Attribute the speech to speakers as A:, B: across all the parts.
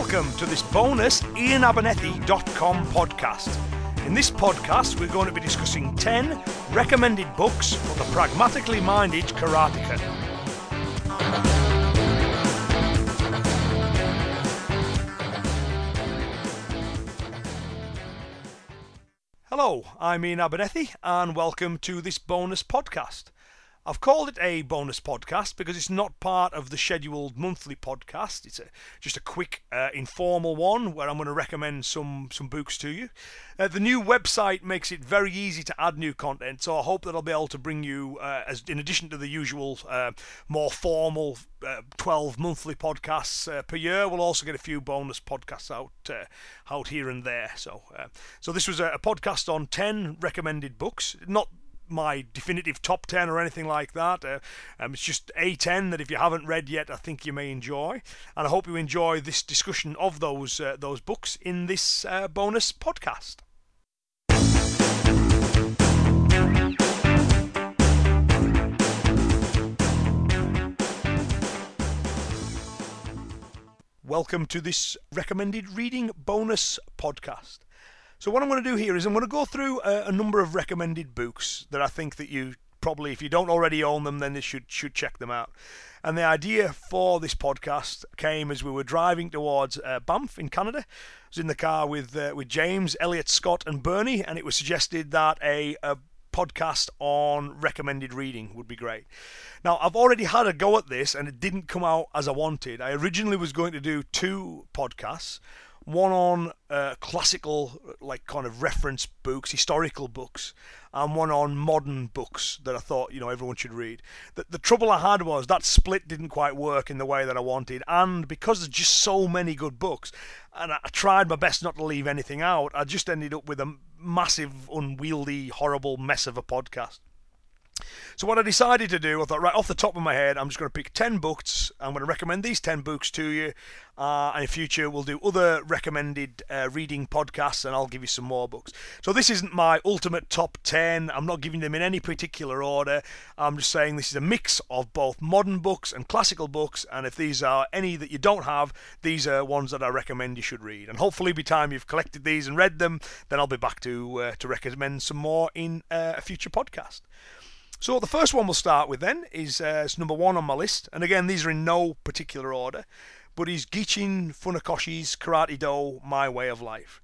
A: welcome to this bonus IainAbernethy.com podcast. In this podcast, we're going to be discussing 10 recommended books for the pragmatically minded karateka. Hello, I'm Iain Abernethy, and welcome to this bonus podcast. I've called it a bonus podcast because it's not part of the scheduled monthly podcast. It's a, just a quick, uh, informal one where I'm going to recommend some some books to you. Uh, the new website makes it very easy to add new content, so I hope that I'll be able to bring you, uh, as in addition to the usual uh, more formal uh, 12 monthly podcasts uh, per year, we'll also get a few bonus podcasts out out here and there. So, so this was a, a podcast on 10 recommended books, not my definitive top 10 or anything like that. Uh, um, it's just a 10 that if you haven't read yet, I think you may enjoy. And I hope you enjoy this discussion of those, uh, those books in this uh, bonus podcast. Welcome to this recommended reading bonus podcast. So what I'm going to do here is I'm going to go through a, a number of recommended books that I think that you probably, if you don't already own them, then you should should check them out. And the idea for this podcast came as we were driving towards uh, Banff in Canada. I was in the car with uh, with James, Elliot, Scott, and Bernie, and it was suggested that a, a podcast on recommended reading would be great. Now, I've already had a go at this and it didn't come out as I wanted. I originally was going to do two podcasts one on uh, classical, like kind of reference books, historical books, and one on modern books that I thought you know everyone should read. The, the trouble I had was that split didn't quite work in the way that I wanted, and because there's just so many good books, and I, I tried my best not to leave anything out, I just ended up with a massive, unwieldy, horrible mess of a podcast. So what I decided to do, I thought, right off the top of my head, I'm just going to pick 10 books. I'm going to recommend these 10 books to you. Uh, and in future, we'll do other recommended uh, reading podcasts, and I'll give you some more books. So this isn't my ultimate top 10. I'm not giving them in any particular order. I'm just saying this is a mix of both modern books and classical books. And if these are any that you don't have, these are ones that I recommend you should read. And hopefully, by the time you've collected these and read them, then I'll be back to uh, to recommend some more in uh, a future podcast. So the first one we'll start with then is, uh, number one on my list, and again these are in no particular order, but is Gichin Funakoshi's Karate Do My Way of Life.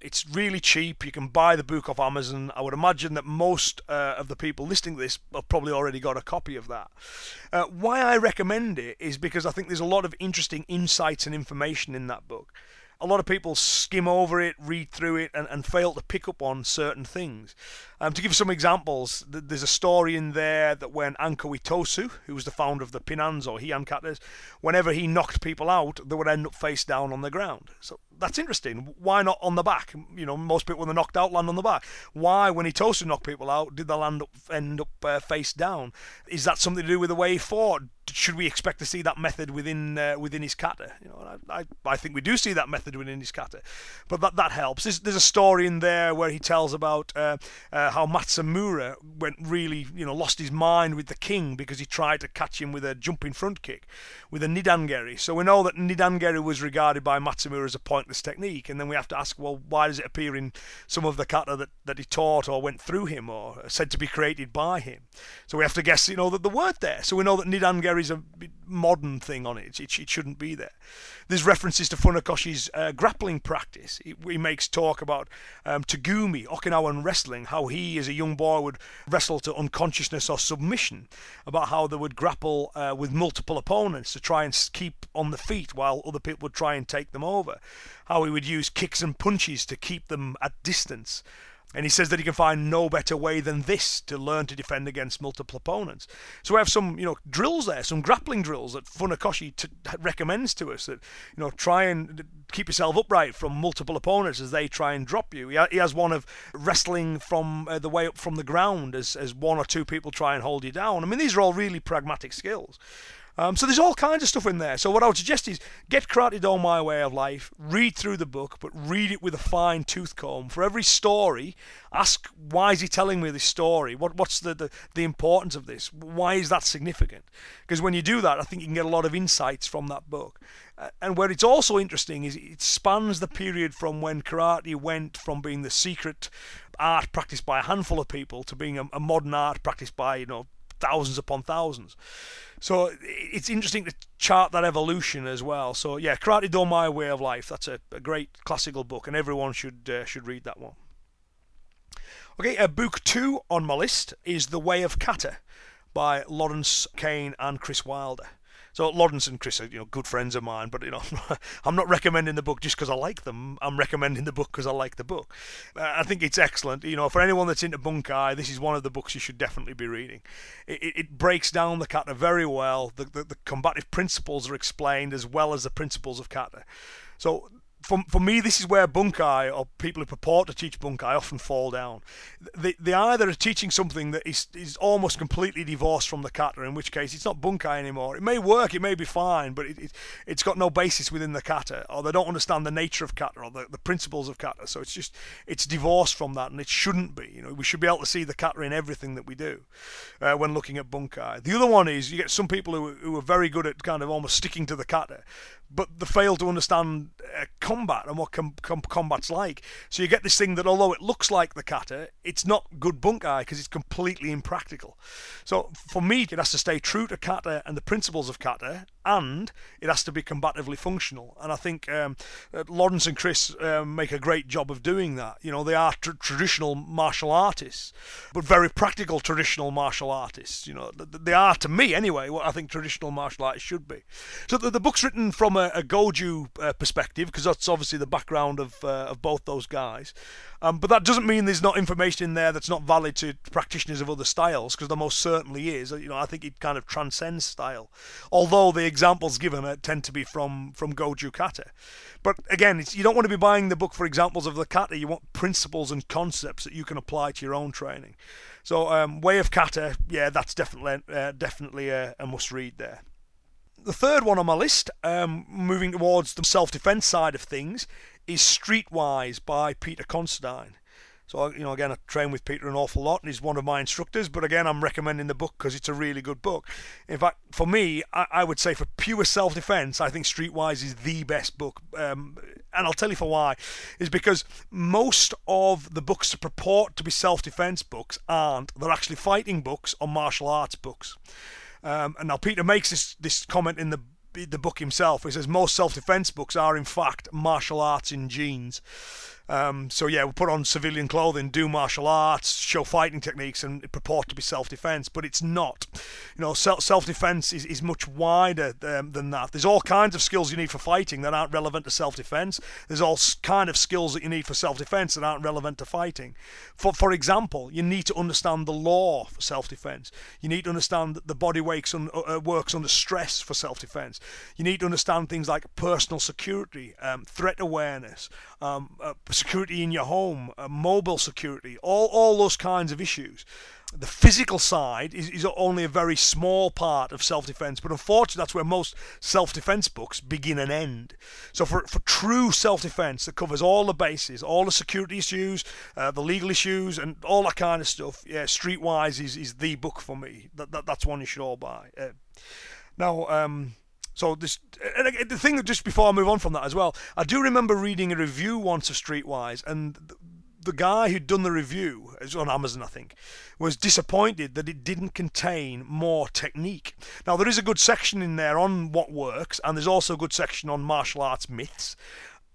A: It's really cheap. You can buy the book off Amazon. I would imagine that most uh, of the people listening to this have probably already got a copy of that. Uh, why I recommend it is because I think there's a lot of interesting insights and information in that book a lot of people skim over it, read through it, and, and fail to pick up on certain things. Um, to give some examples, there's a story in there that when Anko Itosu, who was the founder of the Pinans or Heian katas, whenever he knocked people out, they would end up face down on the ground. So that's interesting. Why not on the back? You know, most people when they're knocked out land on the back. Why, when Itosu knocked people out, did they land up, end up uh, face down? Is that something to do with the way he fought? Should we expect to see that method within uh, within his kata? You know, I, I, I think we do see that method within his kata, but that that helps. There's, there's a story in there where he tells about uh, uh how Matsumura went really, you know, lost his mind with the king because he tried to catch him with a jumping front kick, with a nidangeri. So we know that nidangeri was regarded by Matsumura as a pointless technique, and then we have to ask, well, why does it appear in some of the kata that, that he taught or went through him or said to be created by him? So we have to guess, you know, that the word there. So we know that nidangeri is a modern thing on it. It, it shouldn't be there. There's references to Funakoshi's uh, grappling practice. He, he, makes talk about um, Tegumi, Okinawan wrestling, how he, as a young boy, would wrestle to unconsciousness or submission, about how they would grapple uh, with multiple opponents to try and keep on the feet while other people would try and take them over, how he would use kicks and punches to keep them at distance. And he says that he can find no better way than this to learn to defend against multiple opponents. So we have some, you know, drills there, some grappling drills that Funakoshi t- recommends to us. That you know, try and keep yourself upright from multiple opponents as they try and drop you. He, ha- he has one of wrestling from uh, the way up from the ground as as one or two people try and hold you down. I mean, these are all really pragmatic skills. Um, so there's all kinds of stuff in there. So what I would suggest is get Karate Do My Way of Life, read through the book, but read it with a fine tooth comb. For every story, ask why is he telling me this story? What what's the, the, the importance of this? Why is that significant? Because when you do that, I think you can get a lot of insights from that book. And where it's also interesting is it spans the period from when karate went from being the secret art practiced by a handful of people to being a, a modern art practiced by you know thousands upon thousands. So it's interesting to chart that evolution as well. So yeah, Karate Do My Way of Life. That's a, a great classical book, and everyone should uh, should read that one. Okay, uh, book two on my list is The Way of Kata by Lawrence Kane and Kris Wilder. So Lawrence and Kris are you know good friends of mine, but you know I'm not recommending the book just because I like them. I'm recommending the book because I like the book. Uh, I think it's excellent. You know, for anyone that's into bunkai, this is one of the books you should definitely be reading. It, it, it breaks down the kata very well. The, the the combative principles are explained as well as the principles of kata. So for, for me, this is where bunkai or people who purport to teach bunkai often fall down. They, they either are teaching something that is, is almost completely divorced from the kata, in which case it's not bunkai anymore. It may work, it may be fine, but it, it, it's got no basis within the kata, or they don't understand the nature of kata or the, the principles of kata. So it's just it's divorced from that, and it shouldn't be. You know, we should be able to see the kata in everything that we do uh, when looking at bunkai. The other one is you get some people who, who are very good at kind of almost sticking to the kata, but they fail to understand uh, combat and what com- com- combat's like. So you get this thing that although it looks like the kata, it's not good bunkai because it's completely impractical. So for me, it has to stay true to kata and the principles of kata, and it has to be combatively functional. And I think um, uh, Lawrence and Kris um, make a great job of doing that. You know, they are tr- traditional martial artists, but very practical traditional martial artists. You know, they are to me anyway what I think traditional martial artists should be. So the, the book's written from a, a Goju uh, perspective because that's obviously the background of uh, of both those guys. Um, but that doesn't mean there's not information in there that's not valid to practitioners of other styles because there most certainly is. You know, I think it kind of transcends style, although the examples given tend to be from from Goju Kata. But again, you don't want to be buying the book for examples of the kata. You want principles and concepts that you can apply to your own training. So, um, Way of Kata, yeah, that's definitely uh, definitely a, a must read there. The third one on my list, um, moving towards the self defense side of things, is Streetwise by Peter Consterdine. So, you know, again, I train with Peter an awful lot, and he's one of my instructors. But again, I'm recommending the book because it's a really good book. In fact, for me, I, I would say for pure self-defense, I think Streetwise is the best book. Um, and I'll tell you for why. Is because most of the books that purport to be self-defense books aren't. They're actually fighting books or martial arts books. Um, and now Peter makes this this comment in the the book himself. He says most self-defense books are in fact martial arts in jeans. Um, so yeah, we put on civilian clothing, do martial arts, show fighting techniques, and purport to be self-defense, but it's not. You know, self-defense is, is much wider um, than that. There's all kinds of skills you need for fighting that aren't relevant to self-defense. There's all kind of skills that you need for self-defense that aren't relevant to fighting. For for example, you need to understand the law for self-defense. You need to understand that the body works, un, uh, uh, works under stress for self-defense. You need to understand things like personal security, um, threat awareness. Um, uh, security in your home, uh, mobile security, all, all those kinds of issues. The physical side is, is only a very small part of self defense, but unfortunately, that's where most self defense books begin and end. So, for, for true self defense that covers all the bases, all the security issues, uh, the legal issues, and all that kind of stuff, yeah, Streetwise is, is the book for me. That, that That's one you should all buy. Uh, now, um, so this and the thing that just before I move on from that as well, I do remember reading a review once of Streetwise, and the guy who'd done the review, it's on Amazon I think, was disappointed that it didn't contain more technique. Now there is a good section in there on what works, and there's also a good section on martial arts myths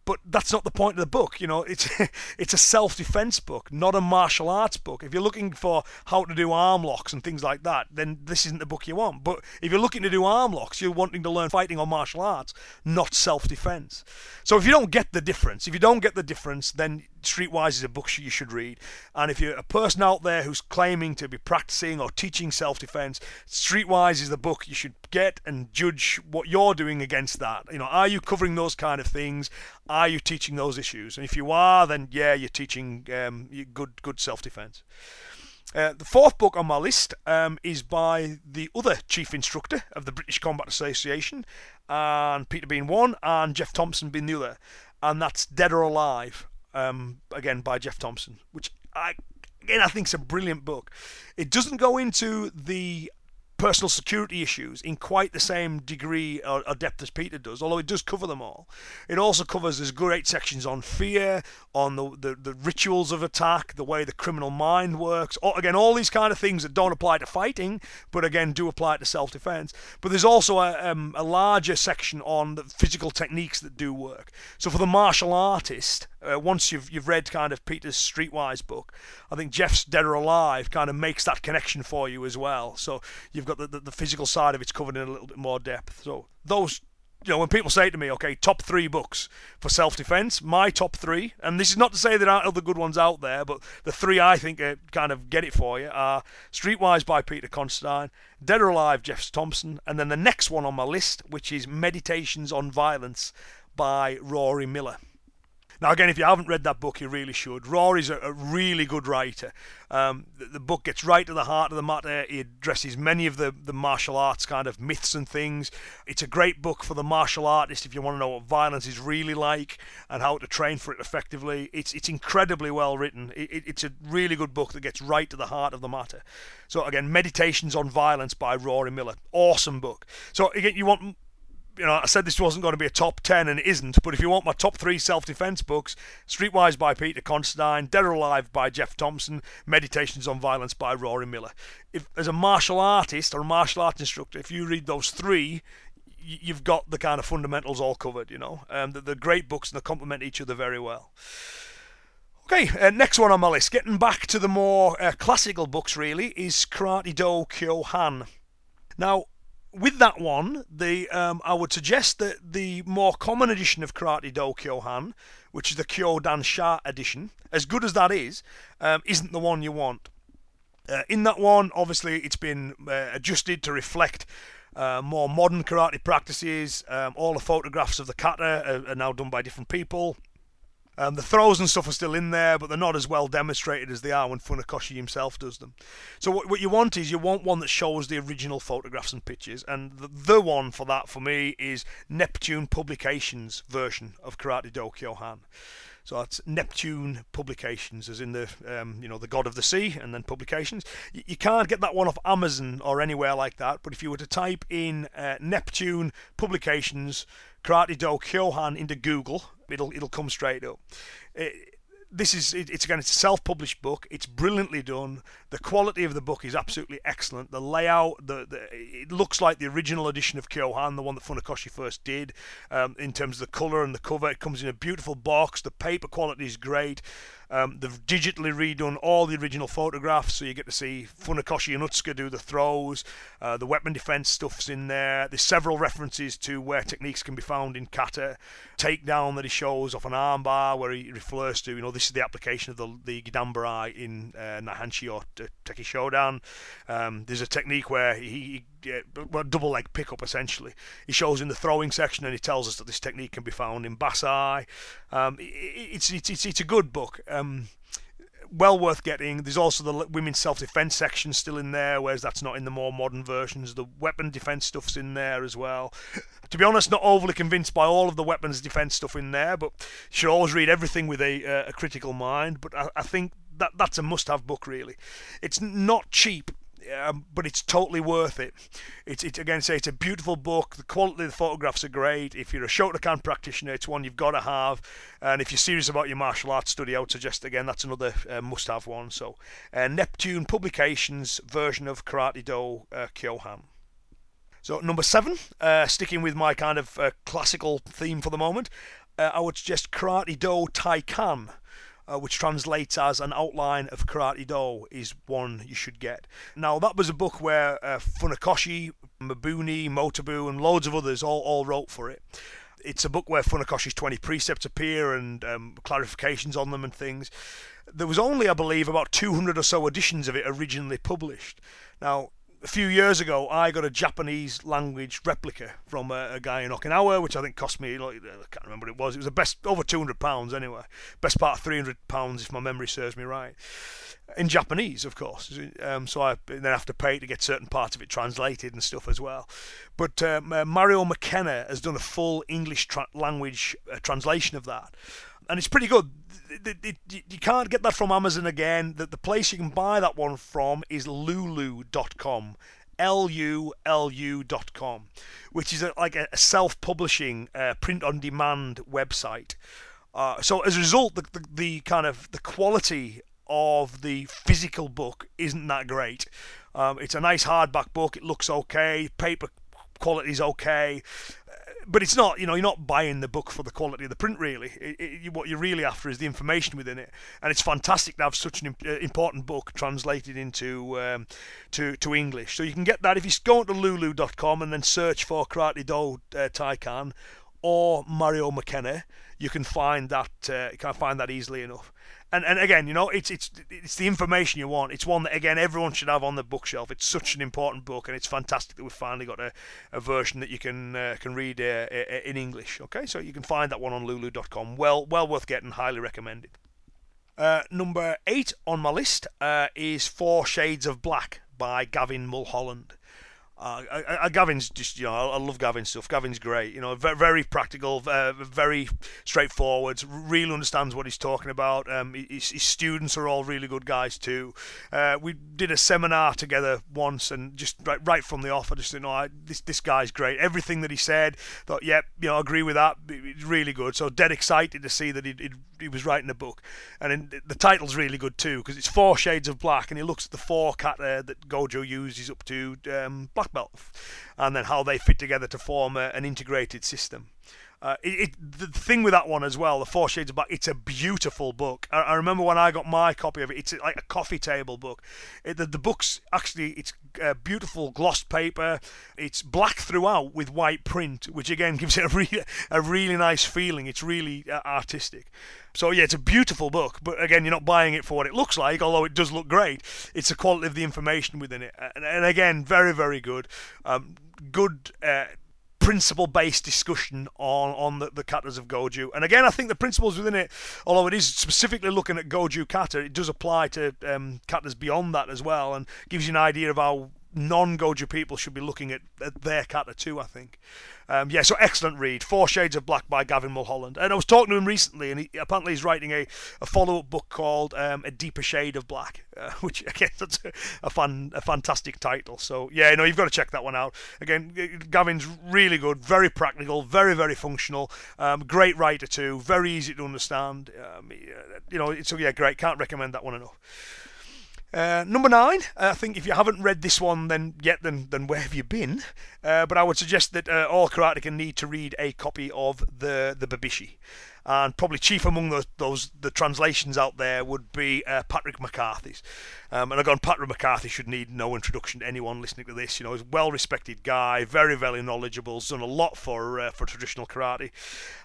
A: but that's not the point of the book. You know, it's it's a self-defense book, not a martial arts book. If you're looking for how to do arm locks and things like that, then this isn't the book you want. But if you're looking to do arm locks, you're wanting to learn fighting or martial arts, not self-defense. So if you don't get the difference, if you don't get the difference, then Streetwise is a book you should read. And if you're a person out there who's claiming to be practicing or teaching self-defense, Streetwise is the book you should get and judge what you're doing against that. You know, are you covering those kind of things? Are you teaching those issues? And if you are, then yeah, you're teaching um, good good self-defense. Uh, the fourth book on my list um, is by the other chief instructor of the British Combat Association, and Peter being one, and Geoff Thompson being the other, and that's Dead or Alive, um, again by Geoff Thompson, which I again I think is a brilliant book. It doesn't go into the personal security issues in quite the same degree or, or, depth as Peter does, although it does cover them all. It also covers there's great sections on fear, on the, the, the rituals of attack, the way the criminal mind works. Again, all these kind of things that don't apply to fighting, but again do apply to self-defense. But there's also a, um, a larger section on the physical techniques that do work. So for the martial artist, uh, once you've you've read kind of Peter's Streetwise book, I think Geoff's Dead or Alive kind of makes that connection for you as well. So you've got the, the, the physical side of it's covered in a little bit more depth. So those you know, when people say to me, okay, top three books for self defense, my top three, and this is not to say there aren't other good ones out there, but the three I think are, kind of get it for you are Streetwise by Peter Consterdine, Dead or Alive, Geoff Thompson, and then the next one on my list, which is Meditations on Violence by Rory Miller. Now, again, if you haven't read that book, you really should. Rory's a, a really good writer. Um, the, the, book gets right to the heart of the matter. He addresses many of the, the martial arts kind of myths and things. It's a great book for the martial artist if you want to know what violence is really like and how to train for it effectively. It's it's incredibly well written. It, it's a really good book that gets right to the heart of the matter. So again, Meditations on Violence by Rory Miller. Awesome book. So again, you want you know, I said this wasn't going to be a top 10 and it isn't, but if you want my top three self defense books, Streetwise by Peter Consterdine, Dead or Alive by Geoff Thompson, Meditations on Violence by Rory Miller. If As a martial artist or a martial arts instructor, if you read those three, you've got the kind of fundamentals all covered, you know. Um, they're great books and they complement each other very well. Okay, uh, next one on my list, getting back to the more uh, classical books really, is Karate Do Kyohan. Now, with that one, the um, I would suggest that the more common edition of Karate Do Kyohan, which is the Kodansha edition, as good as that is, um, isn't the one you want. Uh, in that one, obviously, it's been uh, adjusted to reflect uh, more modern karate practices. Um, all the photographs of the kata are, are now done by different people. Um, the throws and stuff are still in there, but they're not as well demonstrated as they are when Funakoshi himself does them. So what, what you want is you want one that shows the original photographs and pictures, and the, the one for that for me is Neptune Publications version of Karate Do Kyohan. So that's Neptune Publications, as in the um, you know the God of the Sea, and then Publications. You, you, can't get that one off Amazon or anywhere like that. But if you were to type in uh, Neptune Publications Karate Do Kyohan into Google, it'll it'll come straight up. It, this is it, it's again it's a self-published book. It's brilliantly done. The quality of the book is absolutely excellent. The layout, the, the it looks like the original edition of Kyohan, the one that Funakoshi first did, um, in terms of the color and the cover. It comes in a beautiful box. The paper quality is great. Um, they've digitally redone all the original photographs, so you get to see Funakoshi and Otsuka do the throws. Uh, the weapon defense stuff's in there. There's several references to where techniques can be found in kata. Takedown that he shows off an armbar, where he refers to, you know, this is the application of the the Gedanbarai in uh, Naihanchi or Tekki Shodan. Um, there's a technique where he, he well, double leg pickup essentially. He shows in the throwing section and he tells us that this technique can be found in Bassai. Um, it's, it's, it's, it's a good book. Um, well worth getting. There's also the women's self-defense section still in there, whereas that's not in the more modern versions. The weapon defense stuff's in there as well. To be honest, not overly convinced by all of the weapons defense stuff in there, but you should always read everything with a, uh, a critical mind. But I, I think that that's a must-have book, really. It's not cheap, um, but it's totally worth it. It's, again, say it's a beautiful book. The quality of the photographs are great. If you're a Shotokan practitioner, it's one you've got to have. And if you're serious about your martial arts study, I would suggest again that's another uh, must-have one. So, uh, Neptune Publications version of Karate Do uh, Kyohan. So number seven, uh, sticking with my kind of uh, classical theme for the moment, uh, I would suggest Karate Do Taikan uh, which translates as an outline of Karate Do, is one you should get. Now, that was a book where uh, Funakoshi, Mabuni, Motobu, and loads of others all, all wrote for it. It's a book where Funakoshi's 20 precepts appear and um, clarifications on them and things. There was only, I believe, about 200 or so editions of it originally published. Now, a few years ago, I got a Japanese language replica from a, a, guy in Okinawa, which I think cost me like I can't remember what it was. It was the best over two hundred pounds anyway. Best part of three hundred pounds if my memory serves me right. In Japanese, of course. Um, so I then have to pay to get certain parts of it translated and stuff as well. But um, uh, Mario McKenna has done a full English tra- language uh, translation of that, and it's pretty good it, it, you can't get that from Amazon again. The, the place you can buy that one from is lulu.com. L-U-L-U.com, which is a, like a, self-publishing uh, print-on-demand website. Uh, so as a result, the, the, the, kind of the quality of the physical book isn't that great. Um, it's a nice hardback book. It looks okay. Paper quality is okay but it's not you know you're not buying the book for the quality of the print really. It, it, what you're really after is the information within it. And it's fantastic to have such an uh, important book translated into um, to to English. So you can get that if you go to lulu.com and then search for Karate Do uh, Taikan or Mario McKenna you can find that uh, you can find that easily enough and and again, you know, it's it's it's the information you want. It's one that again everyone should have on the bookshelf. It's such an important book, and it's fantastic that we've finally got a, a version that you can uh, can read uh, in English. Okay, so you can find that one on Lulu.com. Well, well worth getting. Highly recommended. Uh, number eight on my list uh, is Four Shades of Black by Gavin Mulholland. Uh, I, I, Gavin's just, you know, I, I, love Gavin's stuff. Gavin's great, you know, very, very practical, uh, very straightforward, really understands what he's talking about. Um, his, his, students are all really good guys too. Uh, we did a seminar together once, and just right, right from the off, I just you know, I, this this guy's great. Everything that he said, thought, yep, yeah, you know, I agree with that. It's really good. So dead excited to see that he he was writing a book, and in, the title's really good too because it's Four Shades of Black, and he looks at the four kata that Goju uses up to um, black belt, and then how they fit together to form a, an integrated system. Uh, it, it, the thing with that one as well, the Four Shades of Black, it's a beautiful book. I, I remember when I got my copy of it, it's like a coffee table book. It, the, the book's actually it's uh, beautiful glossed paper. It's black throughout with white print, which again gives it a really a really nice feeling. It's really uh, artistic. So yeah, it's a beautiful book, but again, you're not buying it for what it looks like, although it does look great. It's the quality of the information within it, and, and again, very very good. Um, good uh, principle based discussion on, on the, the katas of Goju. And again, I think the principles within it, although it is specifically looking at Goju kata, it does apply to um, katas beyond that as well and gives you an idea of how non Goju people should be looking at, at their kata too, I think. Um, yeah, so excellent read. Four Shades of Black by Gavin Mulholland. And I was talking to him recently, and he, apparently he's writing a, a follow up book called um, A Deeper Shade of Black, uh, which, again, that's a, fun, a fantastic title. So, yeah, no, you've got to check that one out. Again, Gavin's really good, very practical, very, very functional, um, great writer too, very easy to understand. Um, you know, so yeah, great. Can't recommend that one enough. Uh, number nine, uh, I think if you haven't read this one then yet, then then where have you been? Uh, but I would suggest that uh, all karateka need to read a copy of the the Bubishi and probably chief among those, those the translations out there would be uh, Patrick McCarthy's. Um, and again, Patrick McCarthy should need no introduction to anyone listening to this. You know, he's a well-respected guy, very, very knowledgeable. He's done a lot for uh, for traditional karate.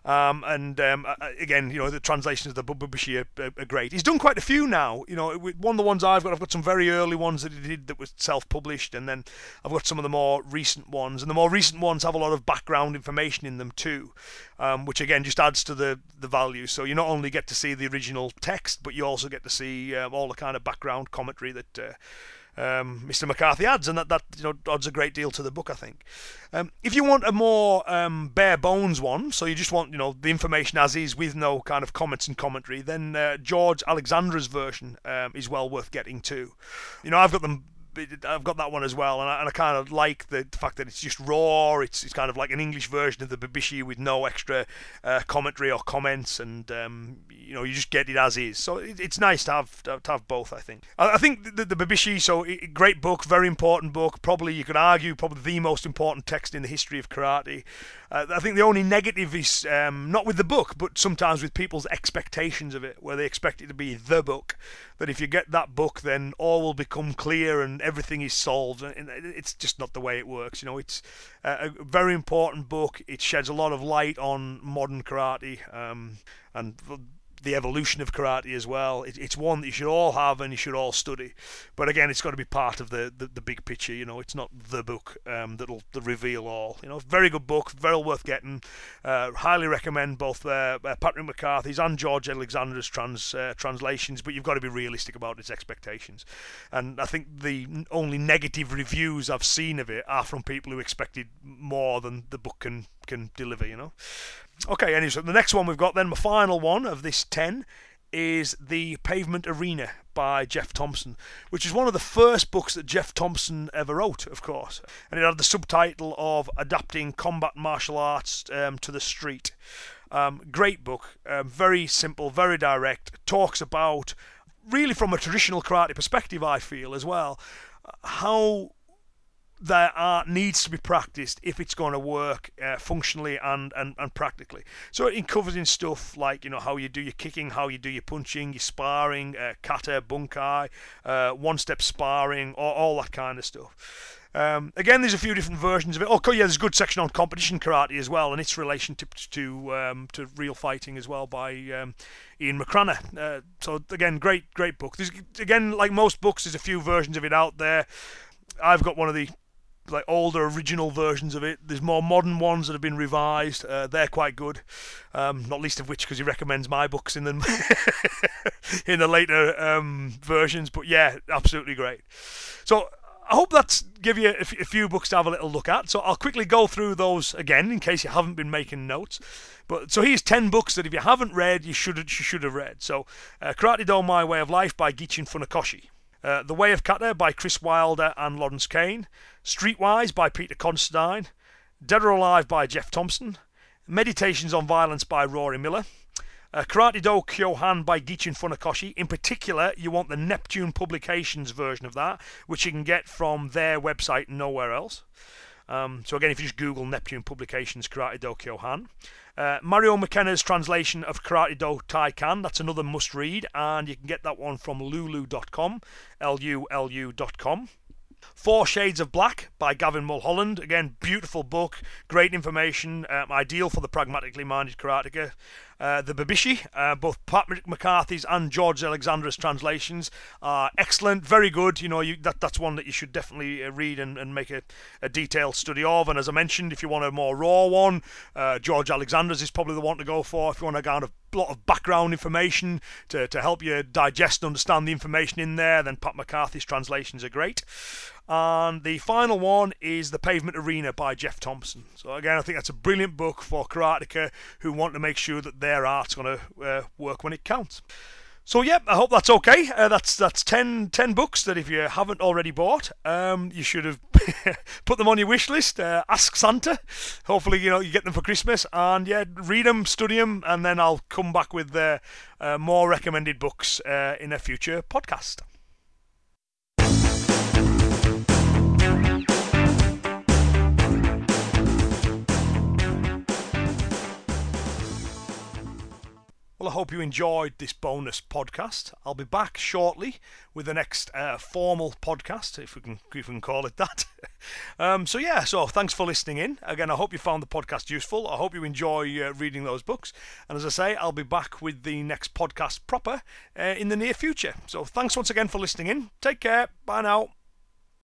A: Um, and um, again, you know, the translations of the Bubishi are, are, great. He's done quite a few now. You know, one of the ones I've got, I've got some very early ones that he did that was self-published, and then I've got some of the more recent ones. And the more recent ones have a lot of background information in them too, um, which again just adds to the the value. So you not only get to see the original text, but you also get to see um, all the kind of background commentary that. Uh, um, Mr. McCarthy adds, and that, that you know adds a great deal to the book, I think. Um, if you want a more um, bare bones one, so you just want you know the information as is with no kind of comments and commentary, then uh, George Alexander's version um, is well worth getting too. You know, I've got them I've got that one as well, and I, and I kind of like the, fact that it's just raw. It's it's kind of like an English version of the Bubishi with no extra uh, commentary or comments, and um, you know you just get it as is. So it, it's nice to have to have both. I think. I, I think the, the Bubishi, so it, great book, very important book. Probably you could argue probably the most important text in the history of karate. Uh, I think the only negative is um, not with the book, but sometimes with people's expectations of it, where they expect it to be the book. That if you get that book, then all will become clear and everything is solved. And it's just not the way it works. You know, it's a very important book. It sheds a lot of light on modern karate, um, and the evolution of karate as well. It, it's one that you should all have and you should all study. But again, it's got to be part of the, the, the big picture. You know, it's not the book um, that'll, that'll reveal all. You know, very good book, very worth getting. Uh, highly recommend both uh, uh Patrick McCarthy's and George Alexander's trans uh, translations. But you've got to be realistic about its expectations. And I think the only negative reviews I've seen of it are from people who expected more than the book can can deliver. You know. Okay, anyway, so the next one we've got then, my final one of this 10 is The Pavement Arena by Geoff Thompson, which is one of the first books that Geoff Thompson ever wrote, of course. And it had the subtitle of Adapting Combat Martial Arts um, to the Street. Um, great book, um, very simple, very direct, talks about, really from a traditional karate perspective, I feel as well, how their art needs to be practiced if it's going to work uh, functionally and, and, and practically. So it covers in stuff like you know how you do your kicking, how you do your punching, your sparring, uh, kata, bunkai, uh, one-step sparring, all, all that kind of stuff. Um, again, there's a few different versions of it. Oh, yeah, there's a good section on competition karate as well, and its relationship to um, to real fighting as well by um, Ian McCranagh. Uh, so again, great great book. There's again, like most books, there's a few versions of it out there. I've got one of the like older original versions of it. There's more modern ones that have been revised. Uh, they're quite good. Um, not least of which because he recommends my books in them in the later um, versions. But yeah, absolutely great. So I hope that's give you a, f- a few books to have a little look at. So I'll quickly go through those again in case you haven't been making notes. But so here's ten books that if you haven't read, you should you should have read. So uh, Karate Do My Way of Life by Gichin Funakoshi. Uh, the Way of Kata by Kris Wilder and Lawrence Kane. Streetwise by Peter Consterdine. Dead or Alive by Geoff Thompson. Meditations on Violence by Rory Miller. Uh, Karate Do Kyohan by Gichin Funakoshi. In particular, you want the Neptune Publications version of that, which you can get from their website, nowhere else. Um, so again, if you just Google Neptune Publications Karate Do Kyohan. Uh, Mario McKenna's translation of Karate Do Taikan, that's another must read, and you can get that one from lulu.com, L-U-L-U.com. Four Shades of Black by Gavin Mulholland. Again, beautiful book, great information, um, ideal for the pragmatically minded karateka. Uh, the Bubishi, uh, both Pat McCarthy's and George Alexander's translations are excellent, very good. You know, you, that that's one that you should definitely uh, read and, and make a, a, detailed study of. And as I mentioned, if you want a more raw one, uh, George Alexander's is probably the one to go for. If you want a kind of lot of background information to, to help you digest and understand the information in there, then Pat McCarthy's translations are great. And the final one is The Pavement Arena by Geoff Thompson. So, again, I think that's a brilliant book for karateka who want to make sure that their art's going to uh, work when it counts. So yeah, I hope that's okay. Uh, that's that's 10, 10, books that if you haven't already bought, um, you should have put them on your wish list. Uh, ask Santa. Hopefully, you know you get them for Christmas, and yeah, read them, study them, and then I'll come back with uh, uh more recommended books uh, in a future podcast. Well, I hope you enjoyed this bonus podcast. I'll be back shortly with the next uh, formal podcast, if we can can call it that. um, so yeah, so thanks for listening in. Again, I hope you found the podcast useful. I hope you enjoy uh, reading those books. And as I say, I'll be back with the next podcast proper uh, in the near future. So thanks once again for listening in. Take care. Bye now.